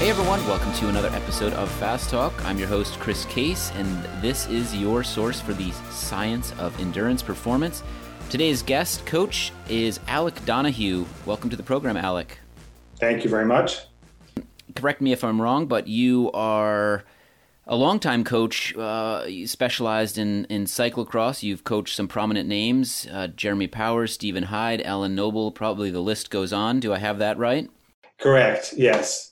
Hey everyone, welcome to another episode of Fast Talk. I'm your host, Chris Case, and this is your source for the science of endurance performance. Today's guest coach is Alec Donahue. Welcome to the program, Alec. Thank you very much. Correct me if I'm wrong, but you are a longtime coach, uh, specialized in, in cyclocross. You've coached some prominent names uh, Jeremy Powers, Stephen Hyde, Ellen Noble, probably the list goes on. Do I have that right? Correct, yes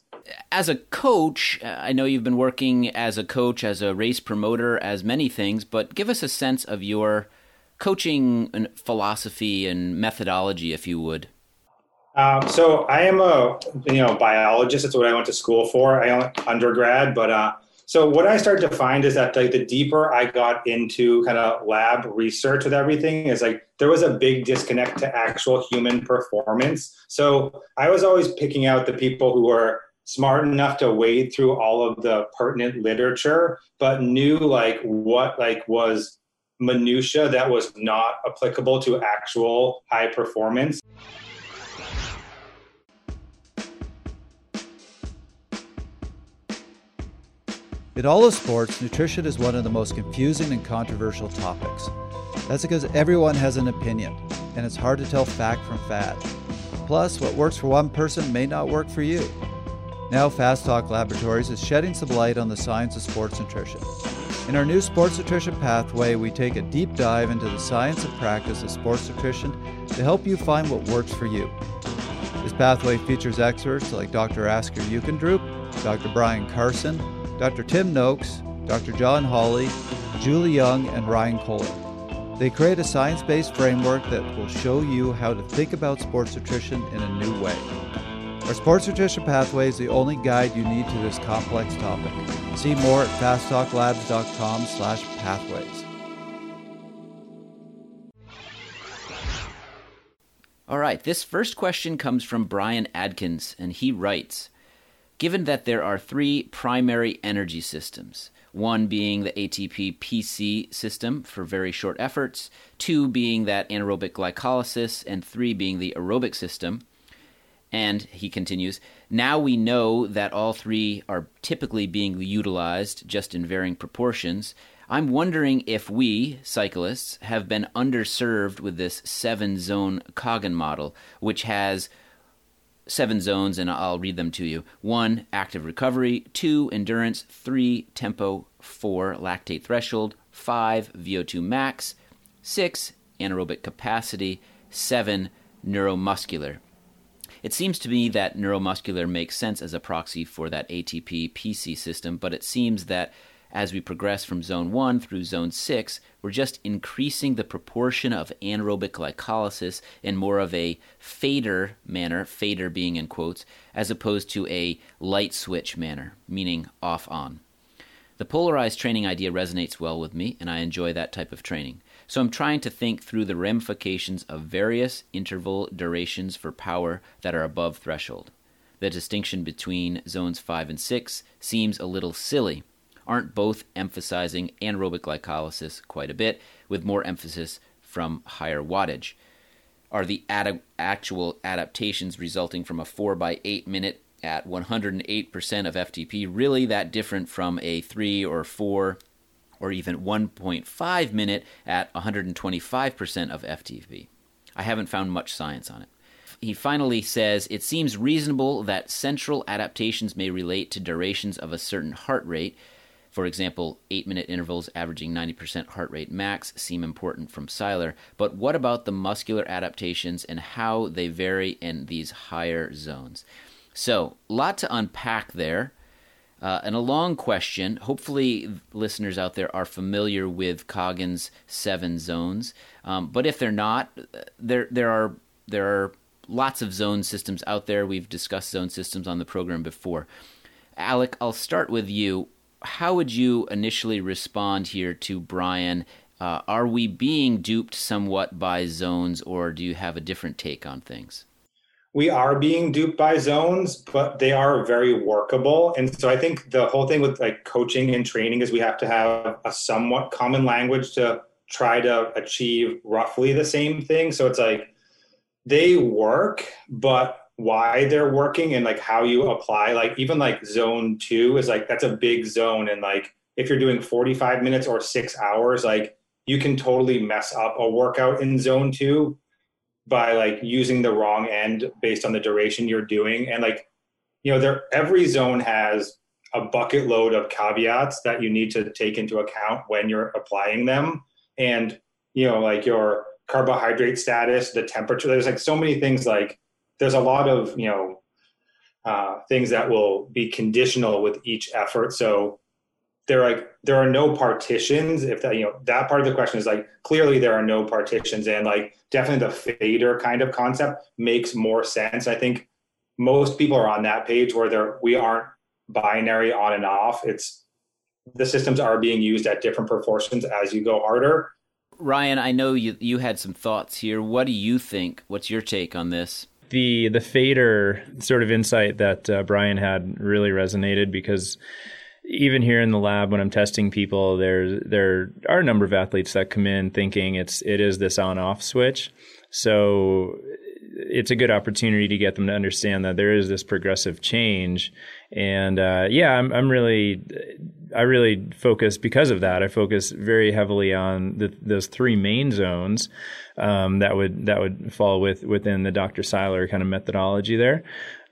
as a coach, uh, I know you've been working as a coach, as a race promoter, as many things, but give us a sense of your coaching philosophy and methodology, if you would. Um, so I am a you know biologist. That's what I went to school for. I undergrad, but uh, so what I started to find is that like the deeper I got into kind of lab research with everything is like there was a big disconnect to actual human performance. So I was always picking out the people who were smart enough to wade through all of the pertinent literature, but knew like what like was minutia that was not applicable to actual high performance. In all of sports, nutrition is one of the most confusing and controversial topics. That's because everyone has an opinion, and it's hard to tell fact from fad. Plus, what works for one person may not work for you. Now, Fast Talk Laboratories is shedding some light on the science of sports nutrition. In our new Sports Nutrition Pathway, we take a deep dive into the science and practice of sports nutrition to help you find what works for you. This pathway features experts like Dr. Asker Jeukendrup, Dr. Brian Carson, Dr. Tim Noakes, Dr. John Hawley, Julie Young, and Ryan Kohler. They create a science based framework that will show you how to think about sports nutrition in a new way. Our Sports Nutrition Pathway is the only guide you need to this complex topic. See more at fasttalklabs.com slash pathways. All right, this first question comes from Brian Adkins, and he writes Given that there are three primary energy systems, one being the ATP PC system for very short efforts, two being that anaerobic glycolysis, and three being the aerobic system, and he continues, now we know that all three are typically being utilized just in varying proportions. I'm wondering if we, cyclists, have been underserved with this seven zone Coggan model, which has seven zones, and I'll read them to you. One, active recovery. Two, endurance. Three, tempo. Four, lactate threshold. Five, VO2 max. Six, anaerobic capacity. Seven, neuromuscular. It seems to me that neuromuscular makes sense as a proxy for that ATP PC system, but it seems that as we progress from zone 1 through zone 6, we're just increasing the proportion of anaerobic glycolysis in more of a fader manner, fader being in quotes, as opposed to a light switch manner, meaning off on. The polarized training idea resonates well with me, and I enjoy that type of training. So I'm trying to think through the ramifications of various interval durations for power that are above threshold. The distinction between zones 5 and 6 seems a little silly. Aren't both emphasizing anaerobic glycolysis quite a bit, with more emphasis from higher wattage? Are the ad- actual adaptations resulting from a 4 by 8 minute at 108% of FTP really that different from a 3 or 4 or even 1.5 minute at 125% of FTP. I haven't found much science on it. He finally says it seems reasonable that central adaptations may relate to durations of a certain heart rate. For example, 8 minute intervals averaging 90% heart rate max seem important from Seiler, but what about the muscular adaptations and how they vary in these higher zones? So, a lot to unpack there. Uh, and a long question. Hopefully, listeners out there are familiar with Coggan's seven zones. Um, but if they're not, there there are there are lots of zone systems out there. We've discussed zone systems on the program before. Alec, I'll start with you. How would you initially respond here to Brian? Uh, are we being duped somewhat by zones, or do you have a different take on things? We are being duped by zones, but they are very workable. And so I think the whole thing with like coaching and training is we have to have a somewhat common language to try to achieve roughly the same thing. So it's like they work, but why they're working and like how you apply like even like zone 2 is like that's a big zone and like if you're doing 45 minutes or 6 hours like you can totally mess up a workout in zone 2 by like using the wrong end based on the duration you're doing and like you know there every zone has a bucket load of caveats that you need to take into account when you're applying them and you know like your carbohydrate status the temperature there's like so many things like there's a lot of you know uh, things that will be conditional with each effort. So there are like there are no partitions. If that you know that part of the question is like clearly there are no partitions, and like definitely the fader kind of concept makes more sense. I think most people are on that page where there we aren't binary on and off. It's the systems are being used at different proportions as you go harder. Ryan, I know you you had some thoughts here. What do you think? What's your take on this? the the fader sort of insight that uh, Brian had really resonated because even here in the lab when I'm testing people, there there are a number of athletes that come in thinking it's it is this on off switch. So it's a good opportunity to get them to understand that there is this progressive change. And uh, yeah, I'm I'm really I really focus because of that. I focus very heavily on the, those three main zones um, that would that would fall with within the Dr. Seiler kind of methodology there.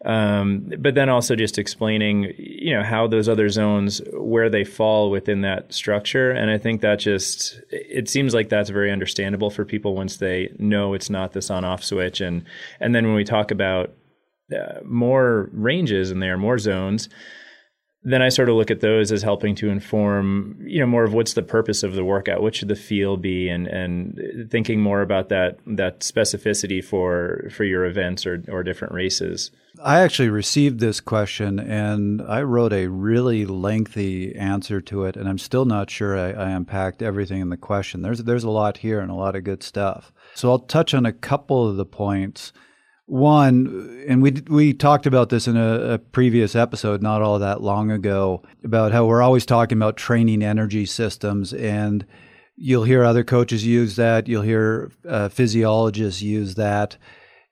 Um, but then also just explaining, you know, how those other zones where they fall within that structure, and I think that just it seems like that's very understandable for people once they know it's not this on-off switch, and and then when we talk about uh, more ranges and there, are more zones then I sort of look at those as helping to inform, you know, more of what's the purpose of the workout, what should the feel be, and and thinking more about that that specificity for for your events or or different races. I actually received this question and I wrote a really lengthy answer to it, and I'm still not sure I, I unpacked everything in the question. There's there's a lot here and a lot of good stuff. So I'll touch on a couple of the points one, and we we talked about this in a, a, previous episode not all that long ago about how we're always talking about training energy systems, and you'll hear other coaches use that. You'll hear uh, physiologists use that.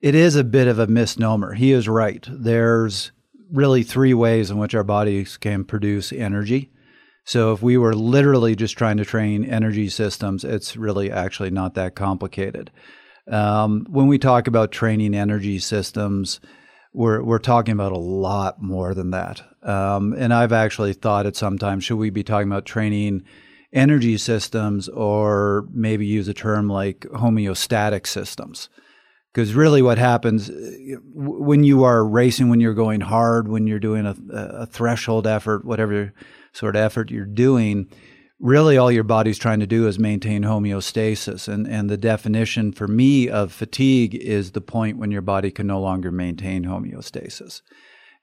It is a bit of a misnomer. He is right. There's really three ways in which our bodies can produce energy. So if we were literally just trying to train energy systems, it's really actually not that complicated. Um, when we talk about training energy systems, we're we're talking about a lot more than that. Um, and I've actually thought at some time, should we be talking about training energy systems, or maybe use a term like homeostatic systems? Because really, what happens when you are racing, when you're going hard, when you're doing a, a threshold effort, whatever sort of effort you're doing, really all your body's trying to do is maintain homeostasis. And, and the definition for me of fatigue is the point when your body can no longer maintain homeostasis.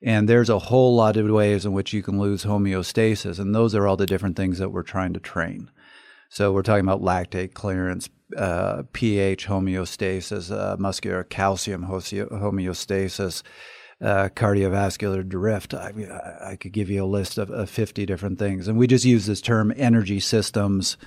And there's a whole lot of ways in which you can lose homeostasis. And those are all the different things that we're trying to train. So we're talking about lactate clearance, uh, pH homeostasis, uh, muscular calcium homeostasis, uh, cardiovascular drift. I, I, could give you a list of, of 50 different things. And we just use this term energy systems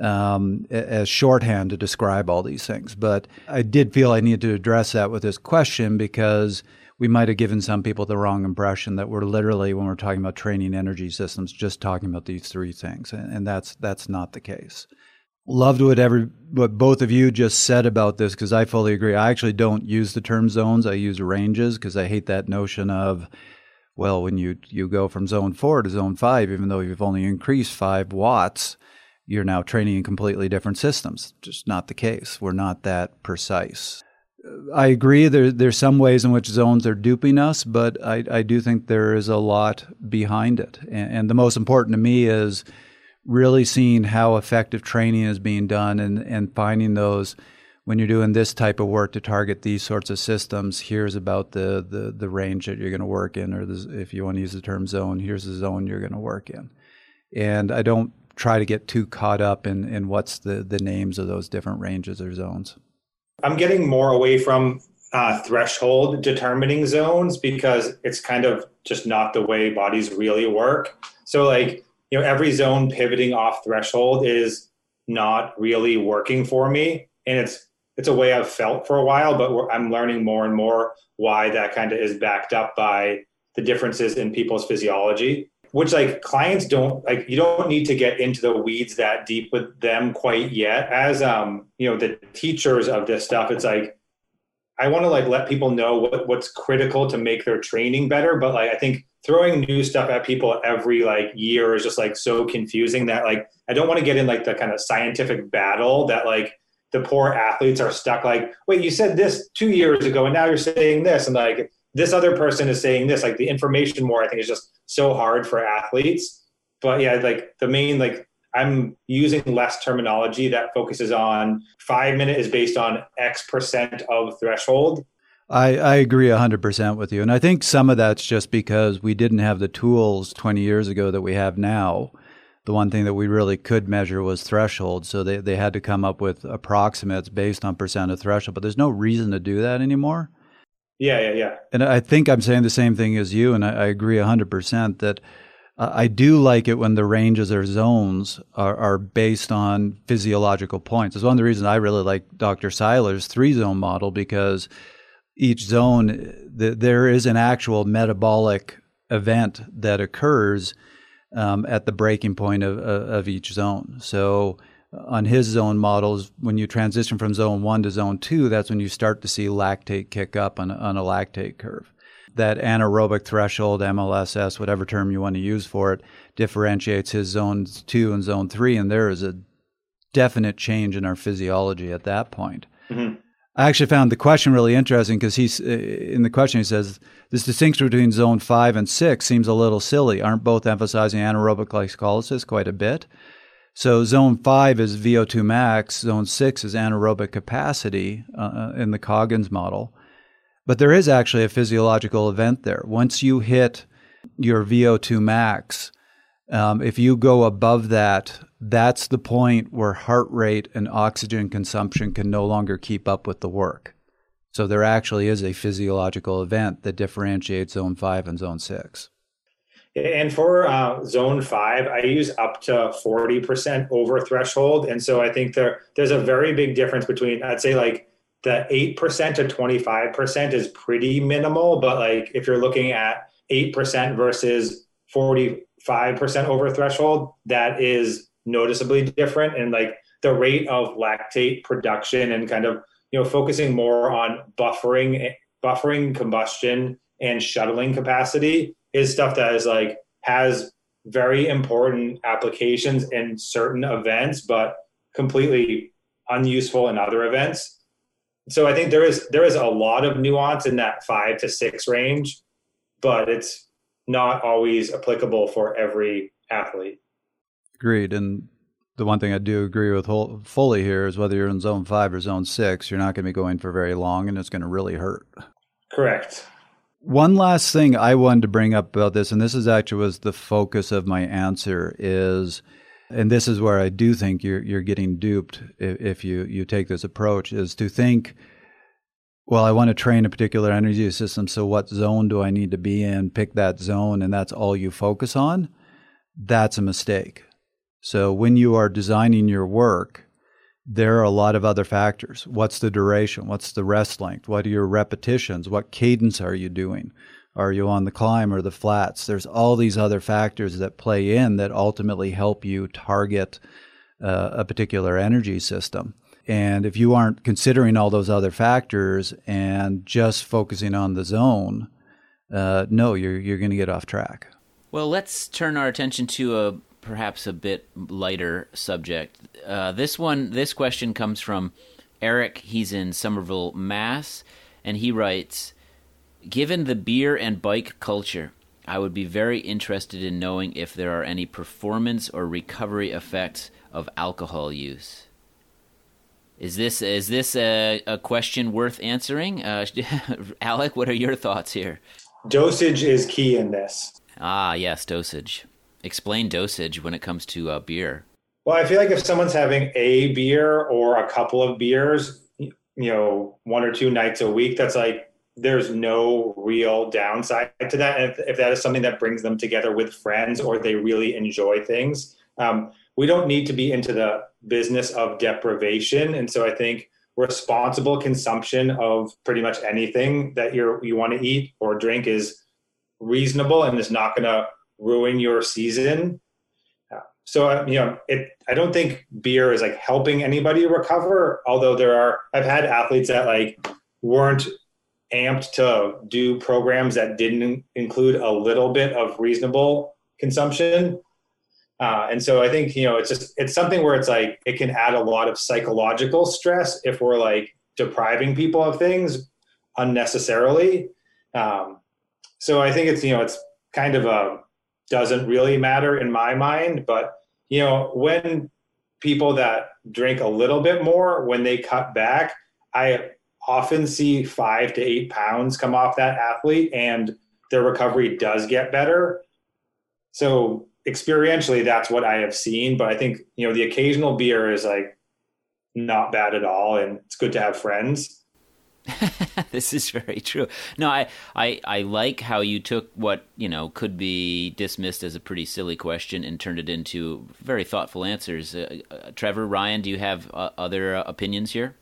um, as shorthand to describe all these things. But I did feel I needed to address that with this question because we might have given some people the wrong impression that we're literally, when we're talking about training energy systems, just talking about these three things. And, and that's, that's not the case loved what every what both of you just said about this because I fully agree. I actually don't use the term zones. I use ranges because I hate that notion of well, when you you go from zone four to zone five, even though you've only increased five watts, you're now training in completely different systems. Just not the case. We're not that precise. I agree. There, there's some ways in which zones are duping us, but I, I do think there is a lot behind it. And, and the most important to me is really seeing how effective training is being done and, and finding those when you're doing this type of work to target these sorts of systems, here's about the, the, the range that you're going to work in, or if you want to use the term zone, here's the zone you're going to work in. And I don't try to get too caught up in, in what's the, the names of those different ranges or zones. I'm getting more away from uh, threshold determining zones because it's kind of just not the way bodies really work. So, like, you know every zone pivoting off threshold is not really working for me. And it's it's a way I've felt for a while, but I'm learning more and more why that kind of is backed up by the differences in people's physiology which like clients don't like you don't need to get into the weeds that deep with them quite yet. As um you know the teachers of this stuff it's like i want to like let people know what, what's critical to make their training better. But like i think throwing new stuff at people every like year is just like so confusing that like i don't want to get in like the kind of scientific battle that like the poor athletes are stuck like wait you said this two years ago and now you're saying this and like this other person is saying this like the information more i think is just so hard for athletes. But yeah like the main like i'm using less terminology that focuses on five minute is based on x percent of threshold I, I agree 100% with you. And I think some of that's just because we didn't have the tools 20 years ago that we have now. The one thing that we really could measure was threshold. So they, they had to come up with approximates based on percent of threshold. But there's no reason to do that anymore. Yeah, yeah, yeah. And I think I'm saying the same thing as you, and I, I agree 100% that uh, I do like it when the ranges or zones are, are based on physiological points. It's one of the reasons I really like Dr. Seiler's three zone model because each zone, th- there is an actual metabolic event that occurs um, at the breaking point of, of each zone. So on his zone models, when you transition from zone one to zone two, that's when you start to see lactate kick up on, on a lactate curve. That anaerobic threshold, MLSS, whatever term you want to use for it, differentiates his zones two and zone three, and there is a definite change in our physiology at that point. Mm-hmm. I actually found the question really interesting because he's uh, in the question he says this distinction between zone five and six seems a little silly. Aren't both emphasizing anaerobic glycolysis quite a bit? So zone five is VO2 max, zone six is anaerobic capacity uh, uh, in the Coggan's model. But there is actually a physiological event there. Once you hit your VO2 max, um, if you go above that, that's the point where heart rate and oxygen consumption can no longer keep up with the work. So there actually is a physiological event that differentiates zone five and zone six. And for uh, zone five, I use up to 40% over threshold. And so I think there there's a very big difference between, I'd say like the 8% to 25% is pretty minimal. But like if you're looking at 8% versus 45% over threshold, that is noticeably different. And like the rate of lactate production and kind of, you know, focusing more on buffering, buffering combustion and shuttling capacity is stuff that is like has very important applications in certain events, but completely unuseful in other events. So I think there is there is a lot of nuance in that five to six range, but it's not always applicable for every athlete. Agreed. And the one thing I do agree with whole, fully here is whether you're in zone five or zone six, you're not going to be going for very long, and it's going to really hurt. Correct. One last thing I wanted to bring up about this, and this is actually was the focus of my answer, is, and this is where I do think you're you're getting duped if, if you you take this approach, is to think, well, I want to train a particular energy system, so what zone do I need to be in? Pick that zone, and that's all you focus on. That's a mistake. So when you are designing your work, there are a lot of other factors. What's the duration? What's the rest length? What are your repetitions? What cadence are you doing? Are you on the climb or the flats? There's all these other factors that play in that ultimately help you target uh, a particular energy system. And if you aren't considering all those other factors and just focusing on the zone, uh, no, you're you're going to get off track. Well, let's turn our attention to a perhaps a bit lighter subject. Uh, this one, this question comes from Eric. He's in Somerville, Mass, and he writes, "Given the beer and bike culture, I would be very interested in knowing if there are any performance or recovery effects of alcohol use." Is this is this a, a question worth answering, uh, Alec? What are your thoughts here? Dosage is key in this. Ah, yes, dosage explain dosage when it comes to uh, beer. Well, I feel like if someone's having a beer or a couple of beers, you know, one or two nights a week, that's like there's no real downside to that. And if, if that is something that brings them together with friends or they really enjoy things, um, we don't need to be into the business of deprivation. And so I think responsible consumption of pretty much anything that you're you want to eat or drink is reasonable and is not going to ruin your season. So you know, it. I don't think beer is like helping anybody recover. Although there are, I've had athletes that like weren't amped to do programs that didn't include a little bit of reasonable consumption. Uh, and so I think you know it's just it's something where it's like it can add a lot of psychological stress if we're like depriving people of things unnecessarily. Um, so I think it's you know it's kind of a doesn't really matter in my mind, but you know when people that drink a little bit more when they cut back, I often see five to eight pounds come off that athlete and their recovery does get better. So experientially, that's what I have seen. But I think, you know, the occasional beer is like not bad at all. And it's good to have friends. this is very true. No, I, I I like how you took what you know could be dismissed as a pretty silly question and turned it into very thoughtful answers. Uh, uh, Trevor, Ryan, do you have uh, other uh, opinions here?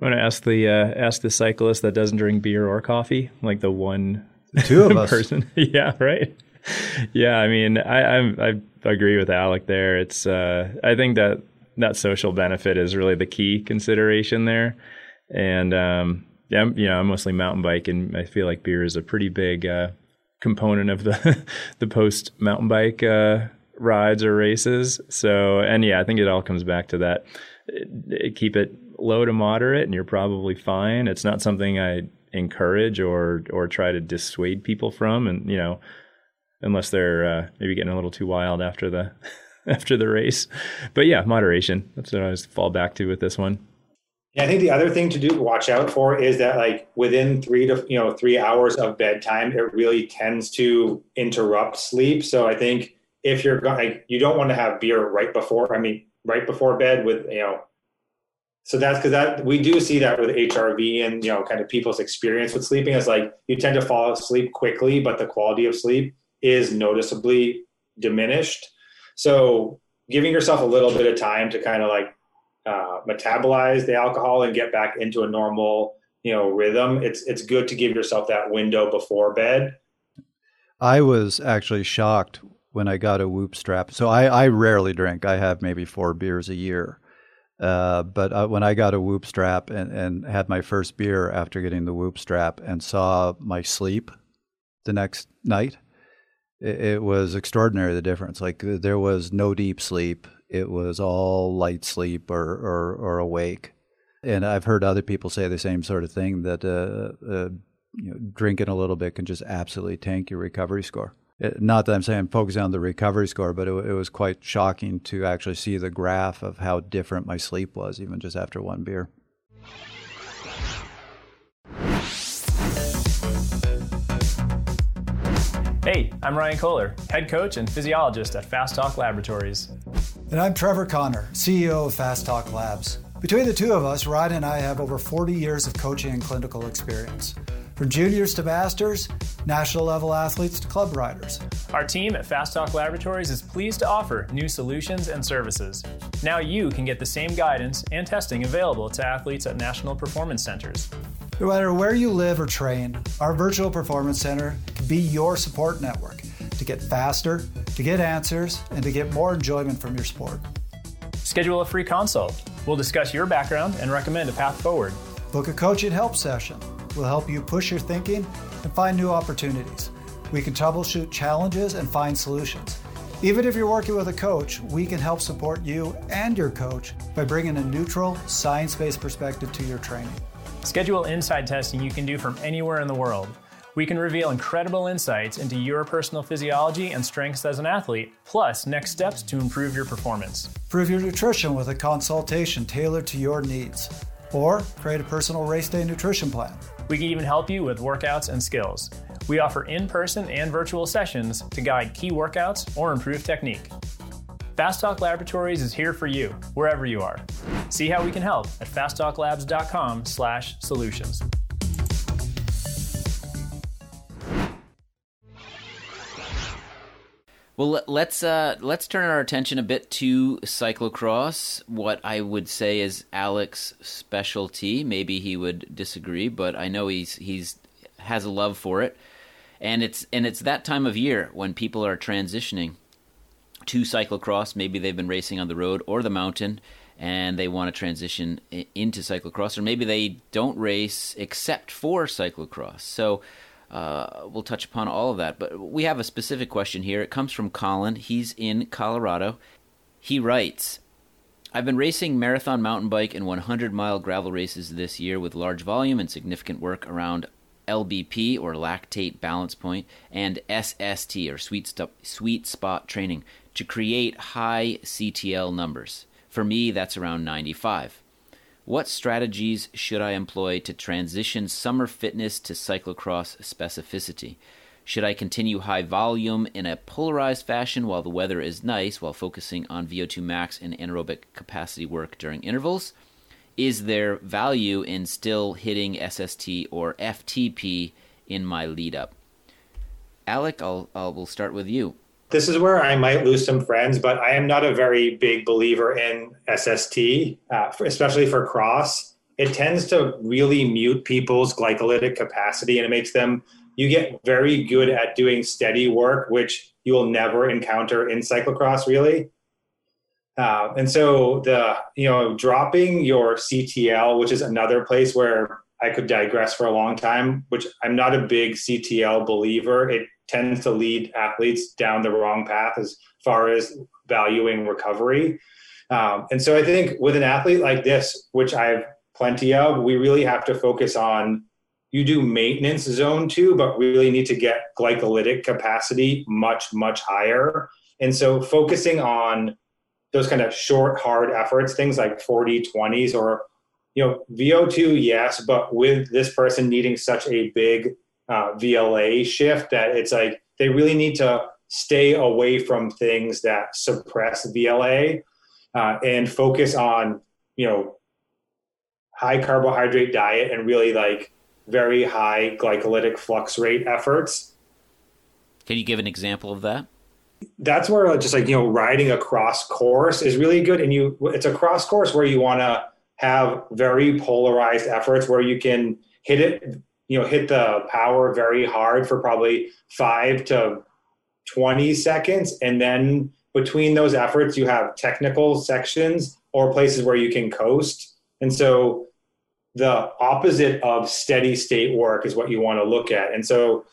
I'm gonna ask the uh, ask the cyclist that doesn't drink beer or coffee, like the one two of us person. yeah, right. Yeah, I mean, I, I, I agree with Alec there. It's uh, I think that that social benefit is really the key consideration there, and um, yeah, I'm, you know, I'm mostly mountain bike, and I feel like beer is a pretty big uh, component of the the post mountain bike uh, rides or races. So, and yeah, I think it all comes back to that. It, it, keep it low to moderate, and you're probably fine. It's not something I encourage or or try to dissuade people from, and you know, unless they're uh, maybe getting a little too wild after the after the race. But yeah, moderation. That's what I always fall back to with this one. Yeah, I think the other thing to do watch out for is that like within three to you know three hours of bedtime, it really tends to interrupt sleep. So I think if you're going, like, you don't want to have beer right before. I mean, right before bed with you know so that's because that we do see that with HRV and you know kind of people's experience with sleeping is like you tend to fall asleep quickly, but the quality of sleep is noticeably diminished. So giving yourself a little bit of time to kind of like uh, metabolize the alcohol and get back into a normal you know rhythm. It's it's good to give yourself that window before bed. I was actually shocked when I got a Whoop strap. So I, I rarely drink. I have maybe four beers a year uh, but uh, when I got a Whoop strap and, and had my first beer after getting the Whoop strap and saw my sleep the next night, it, it was extraordinary the difference. Like uh, there was no deep sleep, it was all light sleep or, or, or awake. And I've heard other people say the same sort of thing that uh, uh, you know, drinking a little bit can just absolutely tank your recovery score not that I'm saying I'm focusing on the recovery score, but it, it, was quite shocking to actually see the graph of how different my sleep was, even just after one beer. Hey, I'm Ryan Kohler, head coach and physiologist at Fast Talk Laboratories. And I'm Trevor Connor, CEO of Fast Talk Labs. Between the two of us, Ryan and I have over 40 years of coaching and clinical experience. From juniors to masters, national level athletes to club riders. Our team at Fast Talk Laboratories is pleased to offer new solutions and services. Now you can get the same guidance and testing available to athletes at national performance centers. No matter where you live or train, our virtual performance center can be your support network to get faster, to get answers, and to get more enjoyment from your sport. Schedule a free consult. We'll discuss your background and recommend a path forward. Book a coaching help session We'll help you push your thinking and find new opportunities. We can troubleshoot challenges and find solutions. Even if you're working with a coach, we can help support you and your coach by bringing a neutral, science based perspective to your training. Schedule inside testing you can do from anywhere in the world. We can reveal incredible insights into your personal physiology and strengths as an athlete, plus next steps to improve your performance. Prove your nutrition with a consultation tailored to your needs, or create a personal race day nutrition plan. We can even help you with workouts and skills. We offer in person and virtual sessions to guide key workouts or improve technique. Fast Talk Laboratories is here for you, wherever you are. See how we can help at fasttalklabs.com/solutions. Well, let's uh, let's turn our attention a bit to cyclocross. What I would say is Alec's specialty. Maybe he would disagree, but I know he's he's has a love for it, and it's and it's that time of year when people are transitioning to cyclocross. Maybe they've been racing on the road or the mountain, and they want to transition into cyclocross, or maybe they don't race except for cyclocross. So uh, we'll touch upon all of that. But we have a specific question here. It comes from Colin. He's in Colorado. He writes I've been racing marathon mountain bike and 100 mile gravel races this year with large volume and significant work around LBP or lactate balance point and SST or sweet, sweet spot training to create high CTL numbers. For me, that's around 95. What strategies should I employ to transition summer fitness to cyclocross specificity? Should I continue high volume in a polarized fashion while the weather is nice while focusing on VO2 max and anaerobic capacity work during intervals? Is there value in still hitting SST or FTP in my lead up? Alec, I'll, I'll we'll start with you this is where I might lose some friends, but I am not a very big believer in SST, uh, especially for cross. It tends to really mute people's glycolytic capacity and it makes them, you get very good at doing steady work, which you will never encounter in cyclocross, really. Uh, and so the, you know, dropping your CTL, which is another place where I could digress for a long time, which I'm not a big CTL believer. It tends to lead athletes down the wrong path as far as valuing recovery. Um, and so I think with an athlete like this, which I have plenty of, we really have to focus on you do maintenance zone two, but really need to get glycolytic capacity much, much higher. And so focusing on those kind of short, hard efforts, things like 40 20s or, you know, VO2, yes, but with this person needing such a big uh, VLA shift that it's like they really need to stay away from things that suppress VLA uh, and focus on you know high carbohydrate diet and really like very high glycolytic flux rate efforts. Can you give an example of that? That's where just like you know riding a cross course is really good, and you it's a cross course where you want to have very polarized efforts where you can hit it you know hit the power very hard for probably five to 20 seconds. And then between those efforts you have technical sections or places where you can coast. And so the opposite of steady state work is what you want to look at. And so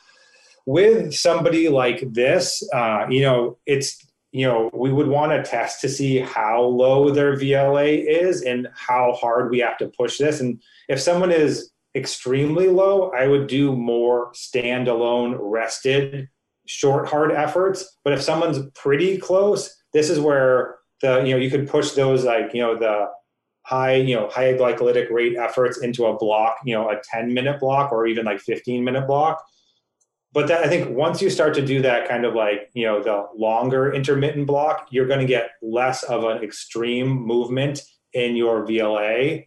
with somebody like this uh, you know it's you know we would want to test to see how low their vla is and how hard we have to push this. And if someone is extremely low, I would do more standalone rested short hard efforts. But if someone's pretty close, this is where the you know you could push those like you know the high you know high glycolytic rate efforts into a block, you know a 10 minute block or even like 15 minute block. But that, I think once you start to do that kind of like you know the longer intermittent block, you're going to get less of an extreme movement in your VLA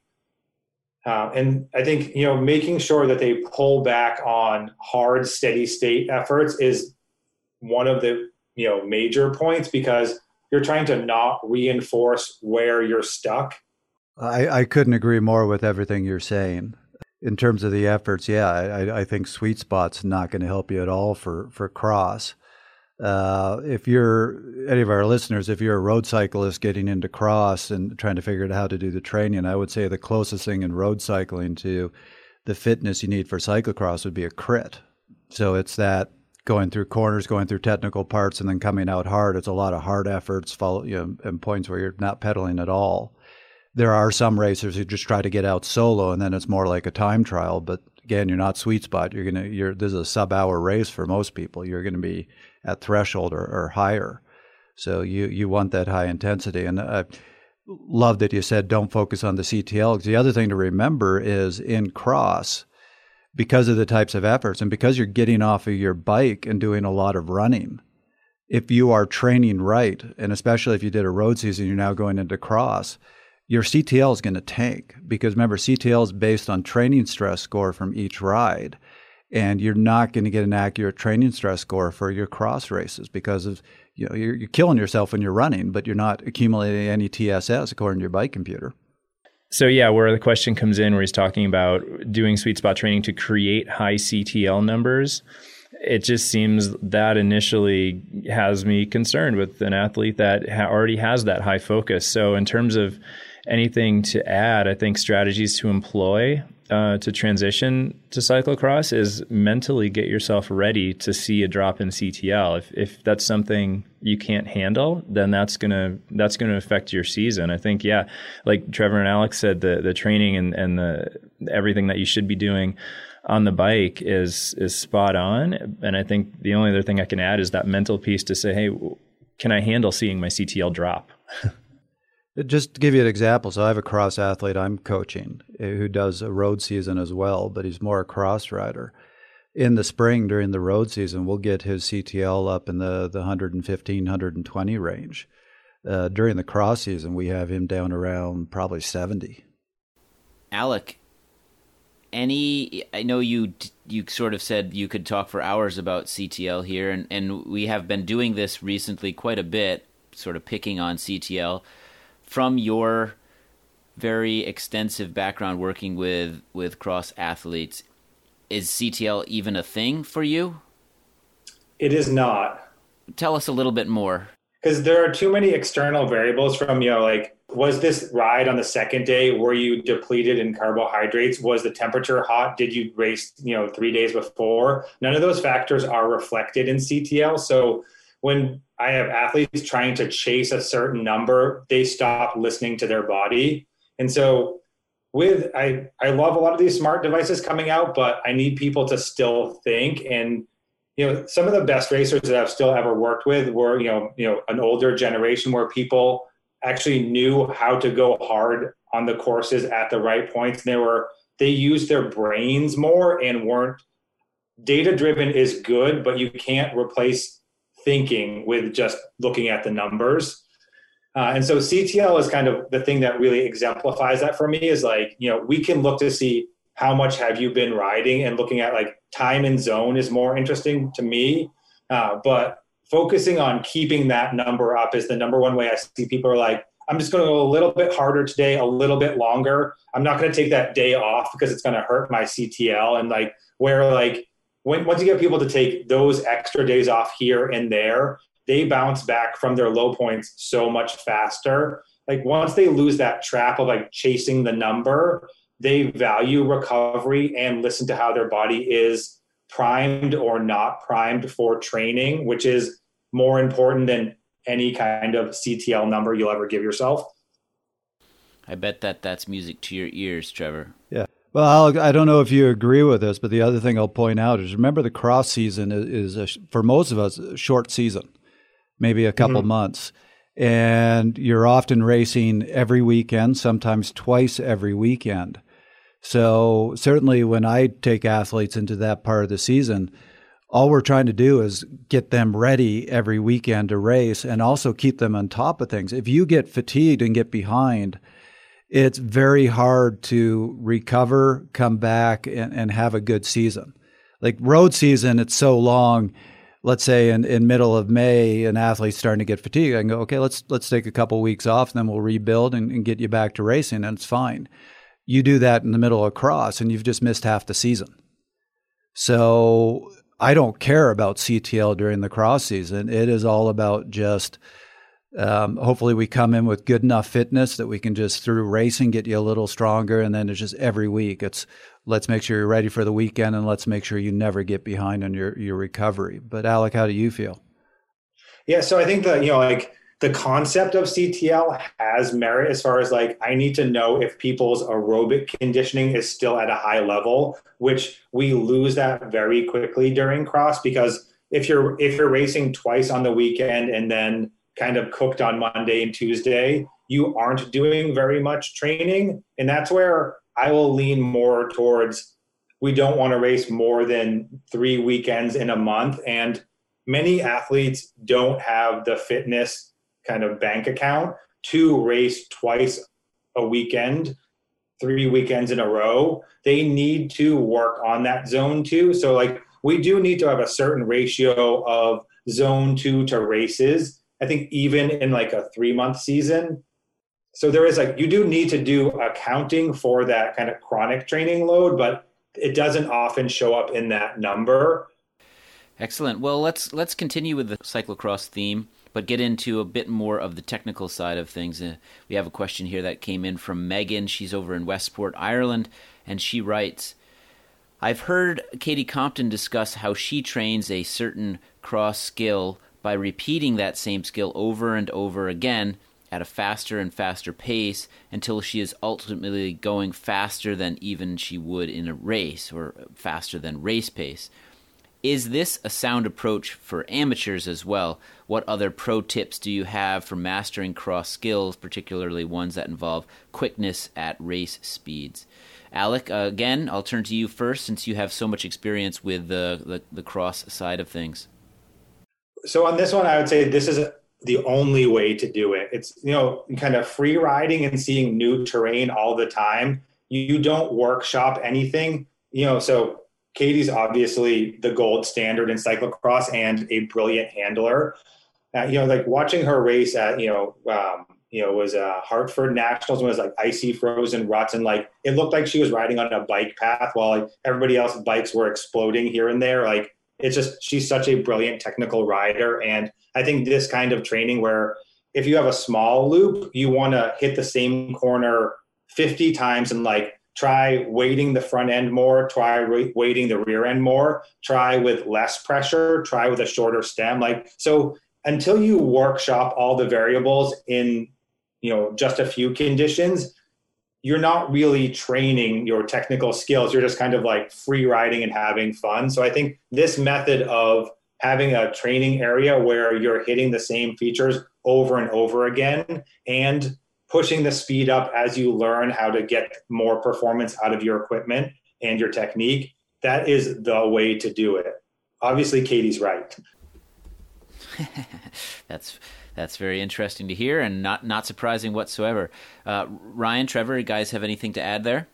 uh, and I think you know making sure that they pull back on hard, steady state efforts is one of the you know major points because you're trying to not reinforce where you're stuck. I, I couldn't agree more with everything you're saying. In terms of the efforts, yeah, I, I think sweet spot's not going to help you at all for for cross. Uh, if you're any of our listeners, if you're a road cyclist getting into cross and trying to figure out how to do the training, I would say the closest thing in road cycling to the fitness you need for cyclocross would be a crit. So it's that going through corners, going through technical parts, and then coming out hard. It's a lot of hard efforts, follow, you know, and points where you're not pedaling at all. There are some racers who just try to get out solo, and then it's more like a time trial. But again, you're not sweet spot. You're gonna, you're this is a sub hour race for most people. You're to be at threshold or, or higher. So you you want that high intensity, and I love that you said don't focus on the CTL. The other thing to remember is in cross, because of the types of efforts and because you're getting off of your bike and doing a lot of running. If you are training right, and especially if you did a road season, you're now going into cross, your CTL is going to tank because remember, CTL is based on training stress score from each ride and you're not going to get an accurate training stress score for your cross races because of you know you're, you're killing yourself when you're running, but you're not accumulating any TSS according to your bike computer. So yeah, where the question comes in, where he's talking about doing sweet spot training to create high CTL numbers, it just seems that initially has me concerned with an athlete that ha- already has that high focus. So in terms of anything to add, I think strategies to employ uh, to transition to cyclocross is mentally get yourself ready to see a drop in CTL. If if that's something you can't handle, then that's gonna that's gonna affect your season. I think yeah, like Trevor and Alex said, the the training and and the everything that you should be doing on the bike is is spot on. And I think the only other thing I can add is that mental piece to say, hey, can I handle seeing my CTL drop? Just to give you an example, so I have a cross athlete I'm coaching eh, who does a road season as well, but he's more a cross rider. In the spring during the road season, we'll get his CTL up in the, the 115, 120 range. Uh, during the cross season, we have him down around probably 70. Alec, any I know you you sort of said you could talk for hours about CTL here and and we have been doing this recently quite a bit sort of picking on CTL from your very extensive background working with with cross athletes is CTL even a thing for you? It is not. Tell us a little bit more. Because there are too many external variables from, you know, like, was this ride on the second day? Were you depleted in carbohydrates? Was the temperature hot? Did you race, you know, three days before? None of those factors are reflected in CTL. So when I have athletes trying to chase a certain number, they stop listening to their body. And so with I I love a lot of these smart devices coming out, but I need people to still think and you know some of the best racers that I've still ever worked with were you know you know an older generation where people actually knew how to go hard on the courses at the right points and they were they used their brains more and weren't data driven is good but you can't replace thinking with just looking at the numbers. Uh, and so CTL is kind of the thing that really exemplifies that for me is like, you know, we can look to see how much have you been riding and looking at like time and zone is more interesting to me. Uh, but focusing on keeping that number up is the number one way I see people are like, I'm just going to go a little bit harder today, a little bit longer. I'm not going to take that day off because it's going to hurt my CTL. And like, where like when, once you get people to take those extra days off here and there, they bounce back from their low points so much faster. Like once they lose that trap of like chasing the number, they value recovery and listen to how their body is primed or not primed for training, which is more important than any kind of CTL number you'll ever give yourself. I bet that that's music to your ears, Trevor. Yeah. Well, I don't know if you agree with this, but the other thing I'll point out is remember the cross season is, is a, for most of us a short season, maybe a couple mm-hmm. months, and you're often racing every weekend, sometimes twice every weekend. So certainly, when I take athletes into that part of the season, all we're trying to do is get them ready every weekend to race, and also keep them on top of things. If you get fatigued and get behind it's very hard to recover, come back, and, and have a good season. Like road season, it's so long. Let's say in, in middle of May, an athlete's starting to get fatigued. I can go, okay, let's let's take a couple weeks off, and then we'll rebuild and, and get you back to racing, and it's fine. You do that in the middle of cross, and you've just missed half the season. So I don't care about CTL during the cross season. It is all about just um, hopefully, we come in with good enough fitness that we can just through racing get you a little stronger. And then it's just every week. It's let's make sure you're ready for the weekend, and let's make sure you never get behind on your your recovery. But Alec, how do you feel? Yeah, so I think that you know, like the concept of CTL has merit as far as like I need to know if people's aerobic conditioning is still at a high level, which we lose that very quickly during cross because if you're if you're racing twice on the weekend and then kind of cooked on Monday and Tuesday, you aren't doing very much training. And that's where I will lean more towards we don't want to race more than three weekends in a month. And many athletes don't have the fitness kind of bank account to race twice a weekend, three weekends in a row. They need to work on that zone two. So, like, we do need to have a certain ratio of zone two to races. I think even in like a three month season. So there is like, you do need to do accounting for that kind of chronic training load, but it doesn't often show up in that number. Excellent. Well, let's let's continue with the cyclocross theme, but get into a bit more of the technical side of things. Uh, we have a question here that came in from Megan. She's over in Westport, Ireland, and she writes, "I've heard Katie Compton discuss how she trains a certain cross skill by repeating that same skill over and over again at a faster and faster pace until she is ultimately going faster than even she would in a race or faster than race pace. Is this a sound approach for amateurs as well? What other pro tips do you have for mastering cross skills, particularly ones that involve quickness at race speeds? Alec, uh, again, I'll turn to you first since you have so much experience with the, the, the cross side of things. So on this one, I would say this is the only way to do it. It's, you know, kind of free riding and seeing new terrain all the time. You, don't workshop anything, you know, so Katie's obviously the gold standard in cyclocross and a brilliant handler. Uh, you know, like watching her race at, you know, um, you know, was a Hartford Nationals when it was like icy frozen ruts and like it looked like she was riding on a bike path while like everybody else's bikes were exploding here and there. Like it's just she's such a brilliant technical rider. And i think this kind of training where if you have a small loop you want to hit the same corner 50 times and like try weighting the front end more try weighting the rear end more try with less pressure try with a shorter stem. Like so until you workshop all the variables in you know just a few conditions you're not really training your technical skills. You're just kind of like free riding and having fun. So I think this method of having a training area where you're hitting the same features over and over again and pushing the speed up as you learn how to get more performance out of your equipment and your technique, that is the way to do it. Obviously, Katie's right. That's that's very interesting to hear and not not surprising whatsoever. Uh, Ryan, Trevor, you guys have anything to add there?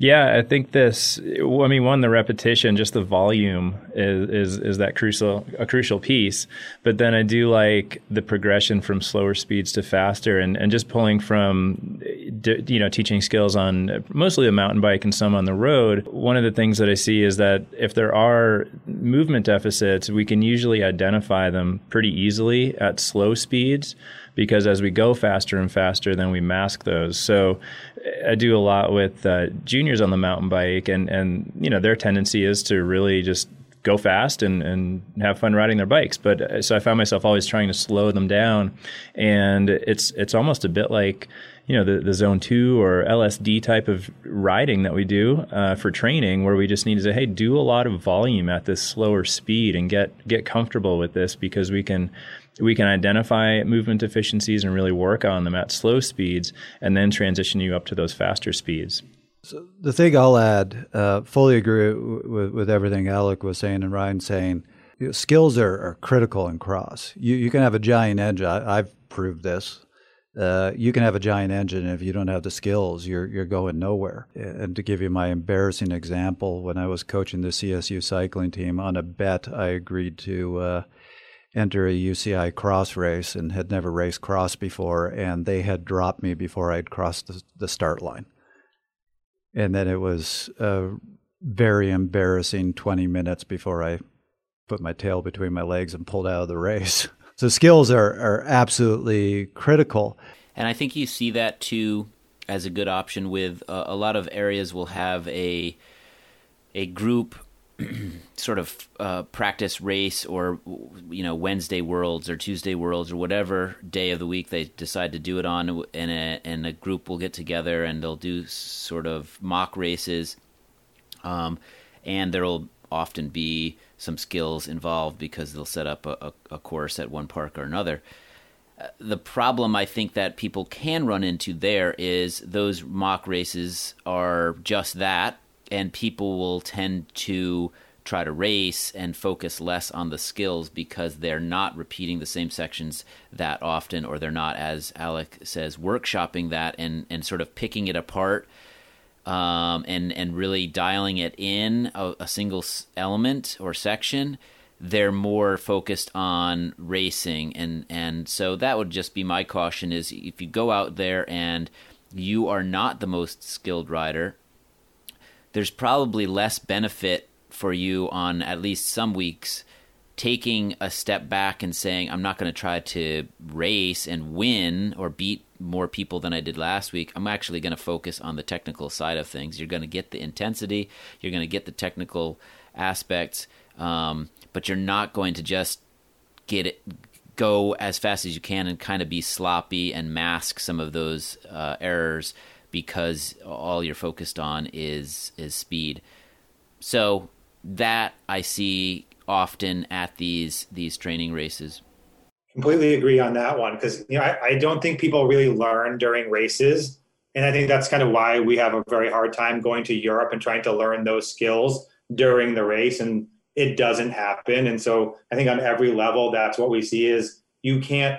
Yeah, I think this. I mean, one, the repetition, just the volume is is is that crucial a crucial piece. But then I do like the progression from slower speeds to faster, and and just pulling from, you know, teaching skills on mostly the mountain bike and some on the road. One of the things that I see is that if there are movement deficits, we can usually identify them pretty easily at slow speeds because as we go faster and faster, then we mask those. So I do a lot with uh, juniors on the mountain bike, and and you know their tendency is to really just go fast and, and have fun riding their bikes. But uh, so I found myself always trying to slow them down, and it's it's almost a bit like you know the, the zone two or LSD type of riding that we do uh, for training, where we just need to say, hey, do a lot of volume at this slower speed and get get comfortable with this because we can we can identify movement deficiencies and really work on them at slow speeds and then transition you up to those faster speeds. So the thing I'll add, uh, fully agree with, with everything Alec was saying and Ryan saying. You know, skills are, are, critical in cross. You, you can have a giant engine. I, have proved this. Uh, you can have a giant engine if you don't have the skills, you're you're going nowhere. And to give you my embarrassing example, when I was coaching the CSU cycling team on a bet, I agreed to uh, enter a UCI cross race and had never raced cross before, and they had dropped me before I'd crossed the, the start line. And then it was a very embarrassing 20 minutes before I put my tail between my legs and pulled out of the race. So skills are, are absolutely critical. And I think you see that too as a good option with uh, a lot of areas will have a a group sort of uh, practice race or you know Wednesday Worlds or Tuesday Worlds or whatever day of the week they decide to do it on, and a and a group will get together and they'll do sort of mock races, um, and there'll often be some skills involved because they'll set up a, a, course at one park or another. Uh, the problem I think that people can run into there is those mock races are just that and people will tend to try to race and focus less on the skills because they're not repeating the same sections that often or they're not as alec says workshopping that and, and sort of picking it apart um, and and really dialing it in a, a single element or section. They're more focused on racing and and so that would just be my caution is if you go out there and you are not the most skilled rider there's probably less benefit for you on at least some weeks taking a step back and saying I'm not going to try to race and win or beat more people than I did last week. I'm actually going to focus on the technical side of things. You're going to get the intensity, you're going to get the technical aspects, um, but you're not going to just get it go as fast as you can and kind of be sloppy and mask some of those uh, errors because all you're focused on is is speed. So that I see often at these these training races. Completely agree on that one because you know I, I don't think people really learn during races, and I think that's kind of why we have a very hard time going to Europe and trying to learn those skills during the race, and it doesn't happen. And so I think on every level, that's what we see is you can't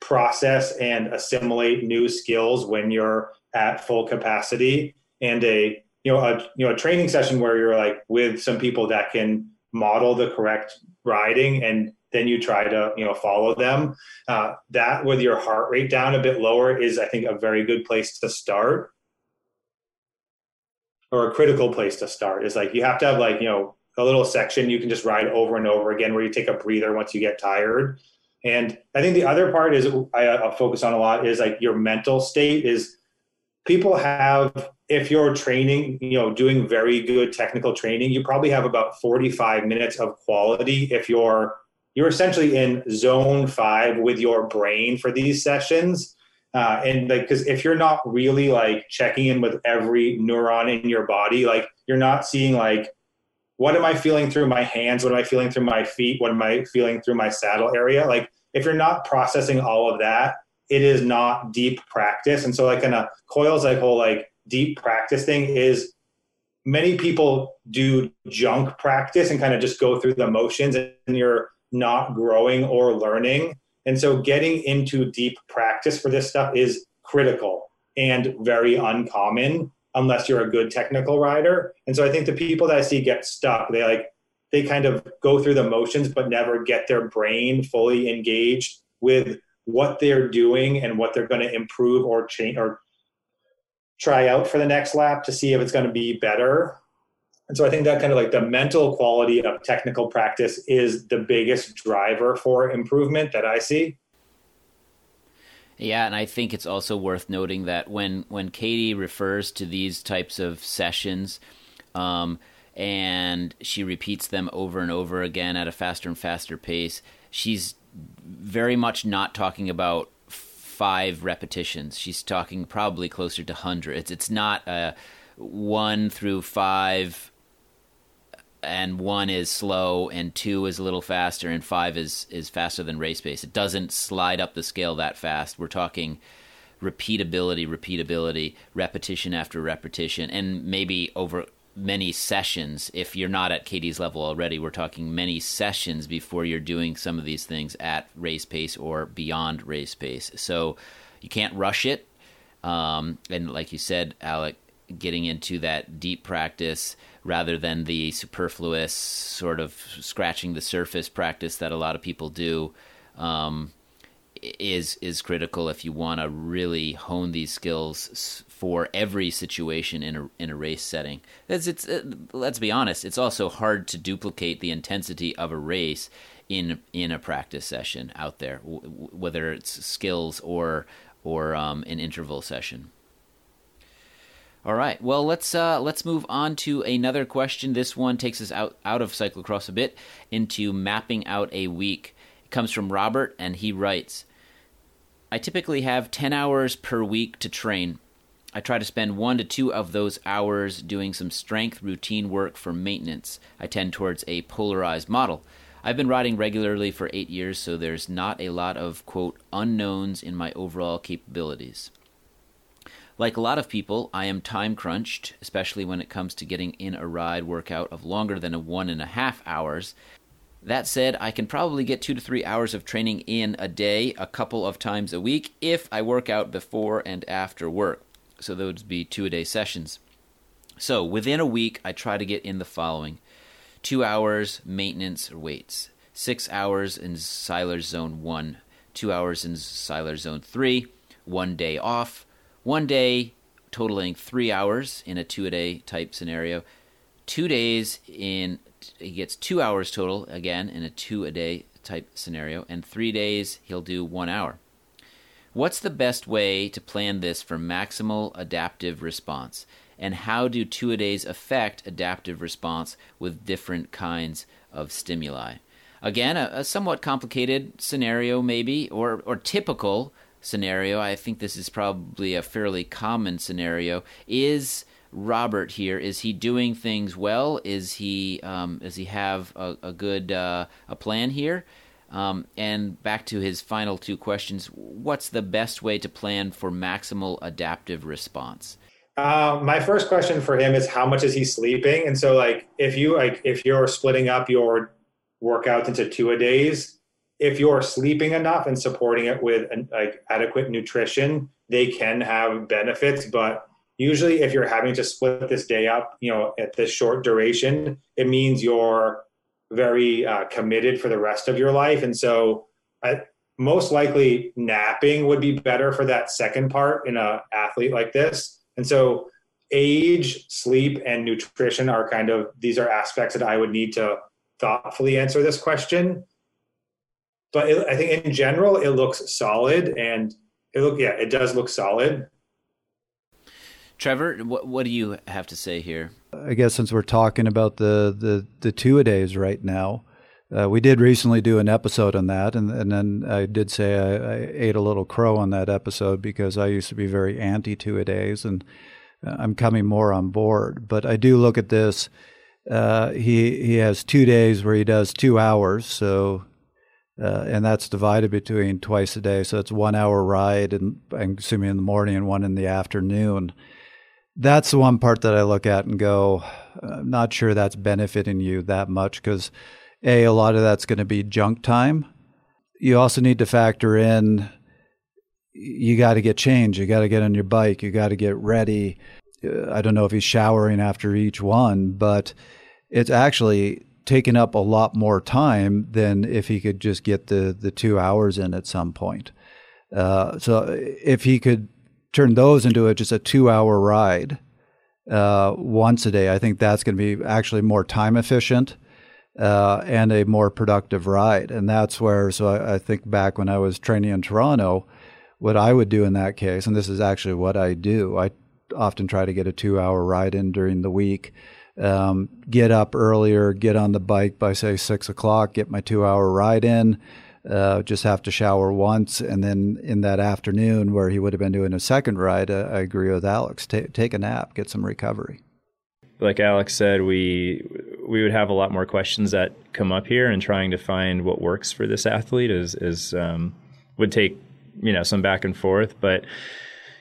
process and assimilate new skills when you're at full capacity and a you know a you know a training session where you're like with some people that can model the correct riding and then you try to you know follow them uh, that with your heart rate down a bit lower is i think a very good place to start. Or a critical place to start is like you have to have like you know a little section you can just ride over and over again where you take a breather once you get tired. And i think the other part is I, i'll focus on a lot is like your mental state is people have if you're training you know doing very good technical training you probably have about 45 minutes of quality if you're you're essentially in zone five with your brain for these sessions. Uh, and like because if you're not really like checking in with every neuron in your body like you're not seeing like what am i feeling through my hands? What am i feeling through my feet? What am i feeling through my saddle area? Like if you're not processing all of that it is not deep practice. And so like in a Coyle's like whole like deep practice thing is many people do junk practice and kind of just go through the motions and you're not growing or learning. And so getting into deep practice for this stuff is critical and very uncommon unless you're a good technical rider. And so I think the people that I see get stuck, they like they kind of go through the motions but never get their brain fully engaged with what they're doing and what they're going to improve or change or try out for the next lap to see if it's going to be better. And so I think that kind of like the mental quality of technical practice is the biggest driver for improvement that I see. Yeah, and I think it's also worth noting that when when Katie refers to these types of sessions, um, and she repeats them over and over again at a faster and faster pace, she's very much not talking about five repetitions. She's talking probably closer to hundreds. It's not a one through five, and one is slow, and two is a little faster, and five is is faster than race pace. It doesn't slide up the scale that fast. We're talking repeatability, repeatability, repetition after repetition, and maybe over many sessions. If you're not at Katie's level already, we're talking many sessions before you're doing some of these things at race pace or beyond race pace. So you can't rush it. Um, and like you said, Alec, getting into that deep practice rather than the superfluous sort of scratching the surface practice that a lot of people do. Um, is is critical if you want to really hone these skills for every situation in a in a race setting. It's, uh, let's be honest, it's also hard to duplicate the intensity of a race in in a practice session out there, w- whether it's skills or or um, an interval session. All right. Well, let's uh, let's move on to another question. This one takes us out out of cyclocross a bit into mapping out a week. It comes from Robert, and he writes. I typically have 10 hours per week to train. I try to spend one to two of those hours doing some strength routine work for maintenance. I tend towards a polarized model. I've been riding regularly for eight years, so there's not a lot of, quote, unknowns in my overall capabilities. Like a lot of people, I am time crunched, especially when it comes to getting in a ride workout of longer than a one and a half hours, that said, I can probably get two to three hours of training in a day, a couple of times a week, if I work out before and after work. So those would be two a day sessions. So within a week, I try to get in the following two hours maintenance weights, six hours in Seiler Zone 1, two hours in Seiler Zone 3, one day off, one day totaling three hours in a two a day type scenario, two days in, he gets two hours total again in a two a day type scenario, and three days he'll do one hour. What's the best way to plan this for maximal adaptive response? And how do two a days affect adaptive response with different kinds of stimuli? Again, a, a somewhat complicated scenario, maybe, or, or typical scenario. I think this is probably a fairly common scenario. Is Robert here? Is he doing things well? Is he um, does he have a, a good uh, a plan here? Um, and back to his final two questions: What's the best way to plan for maximal adaptive response? Uh, my first question for him is how much is he sleeping? And so, like, if you like, if you're splitting up your workouts into two a days, if you're sleeping enough and supporting it with an, like adequate nutrition, they can have benefits. But usually, if you're having to split this day up, you know, at this short duration, it means you're very uh, committed for the rest of your life. And so, I, most likely, napping would be better for that second part in a athlete like this. And so, age, sleep, and nutrition are kind of these are aspects that I would need to thoughtfully answer this question but it, I think in general it looks solid, and it look yeah, it does look solid. Trevor, what what do you have to say here? I guess since we're talking about the the the two a days right now, uh, we did recently do an episode on that, and, and then I did say I, I, ate a little crow on that episode because I used to be very anti two a days, and uh, I'm coming more on board. But I do look at this. Uh, he he has two days where he does two hours, so uh, and that's divided between twice a day. So it's one hour ride, and I'm assuming in the morning and one in the afternoon. That's the one part that I look at and go, I'm not sure that's benefiting you that much because a a lot of that's going to be junk time. You also need to factor in you got to get changed, you got to get on your bike, you got to get ready. Uh, I don't know if he's showering after each one, but it's actually taken up a lot more time than if he could just get the the two hours in at some point. Uh, so if he could turn those into a, just a two hour ride uh, once a day, I think that's going to be actually more time efficient. Uh, and a more productive ride. And that's where, so I, I, think back when I was training in Toronto, what I would do in that case, and this is actually what I do, I often try to get a two hour ride in during the week um, get up earlier, get on the bike by say six o'clock, get my two hour ride in. Uh, just have to shower once, and then in that afternoon where he would have been doing a second ride, uh, I agree with Alex. Ta- take a nap, get some recovery. Like Alex said, we we would have a lot more questions that come up here, and trying to find what works for this athlete is is um, would take you know some back and forth, but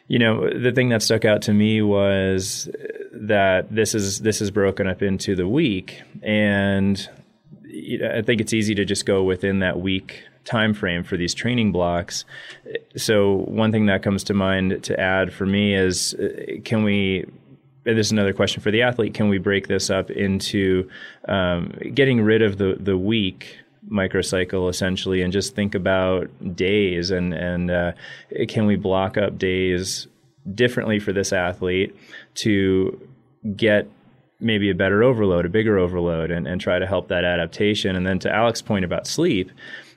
you know, the thing that stuck out to me was that this is this is broken up into the week, and I think it's easy to just go within that week time frame for these training blocks. So one thing that comes to mind to add for me is, can we this is another question for the athlete. Can we break this up into um, getting rid of the the week microcycle essentially and just think about days and and uh, can we block up days differently for this athlete to get maybe a better overload, a bigger overload, and, and try to help that adaptation. And then to Alex's point about sleep,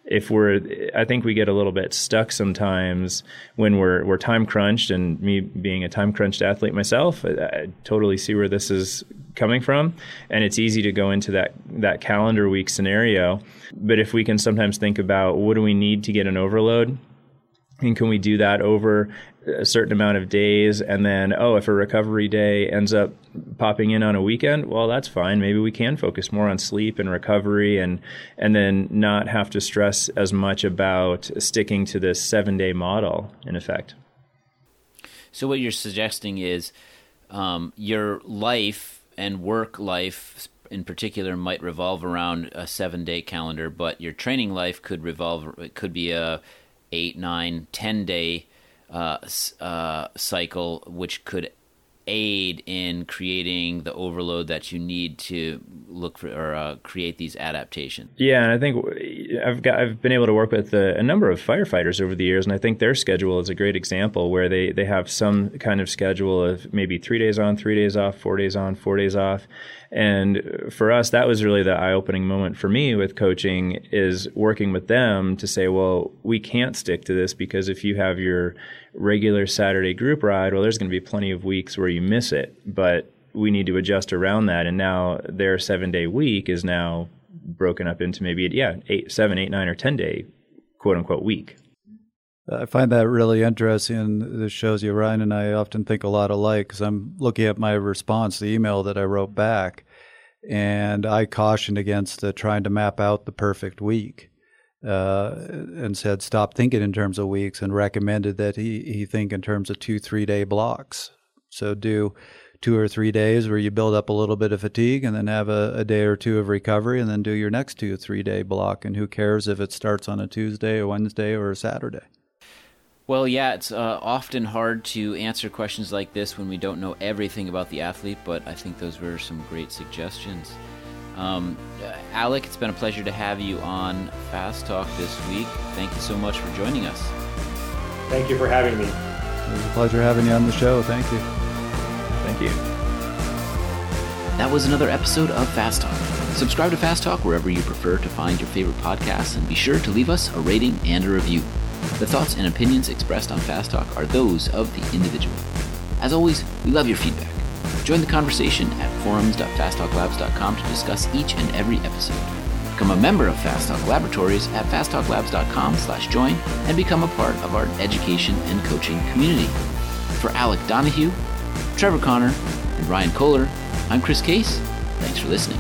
if we're I think we get a little bit stuck sometimes when we're we're time crunched and me being a time crunched athlete myself I, I, totally see where this is coming from. And it's easy to go into that that calendar week scenario. But if we can sometimes think about what do we need to get an overload and can we do that over a certain amount of days and then oh if a recovery day ends up popping in on a weekend well that's fine. Maybe we can focus more on sleep and recovery and and then not have to stress as much about sticking to this 7 day model in effect. So what you're suggesting is um, your life and work life in particular might revolve around a 7 day calendar but your training life could revolve it could be a eight, nine, ten day uh, uh, cycle, which could aid in creating the overload that you need to look for or uh, create these adaptations. Yeah, and I think I've got I've been able to work with a, a, number of firefighters over the years, and I think their schedule is a great example where they they have some kind of schedule of maybe three days on, three days off, four days on, four days off, and for us, that was really the eye opening moment for me with coaching is working with them to say, well, we can't stick to this because if you have your regular Saturday group ride, well, there's going to be plenty of weeks where you miss it, but we need to adjust around that. And now their seven day week is now broken up into maybe, yeah, eight, seven, eight, nine, or 10 day quote unquote week. I find that really interesting. This shows you Ryan and I often think a lot alike because I'm looking at my response, the email that I wrote back, and I cautioned against uh, trying to map out the perfect week. Uh, and said stop thinking in terms of weeks and recommended that he, he think in terms of two three day blocks. So do two or three days where you build up a little bit of fatigue and then have a, a day or two of recovery and then do your next two three day block. And who cares if it starts on a tuesday a wednesday or a saturday? Well, yeah, it's uh, often hard to answer questions like this when we don't know everything about the athlete, but I think those were some great suggestions. Um, uh, Alec, it's been a pleasure to have you on Fast Talk this week. Thank you so much for joining us. Thank you for having me. It was a pleasure having you on the show. Thank you. Thank you. That was another episode of Fast Talk. Subscribe to Fast Talk wherever you prefer to find your favorite podcasts, and be sure to leave us a rating and a review. The thoughts and opinions expressed on Fast Talk are those of the individual. As always, we love your feedback. Join the conversation at forums.fasttalklabs.com to discuss each and every episode. Become a member of Fast Talk Laboratories at fasttalklabs.com slash join and become a part of our education and coaching community. For Alec Donahue, Trevor Connor, and Ryan Kohler, I'm Chris Case. Thanks for listening.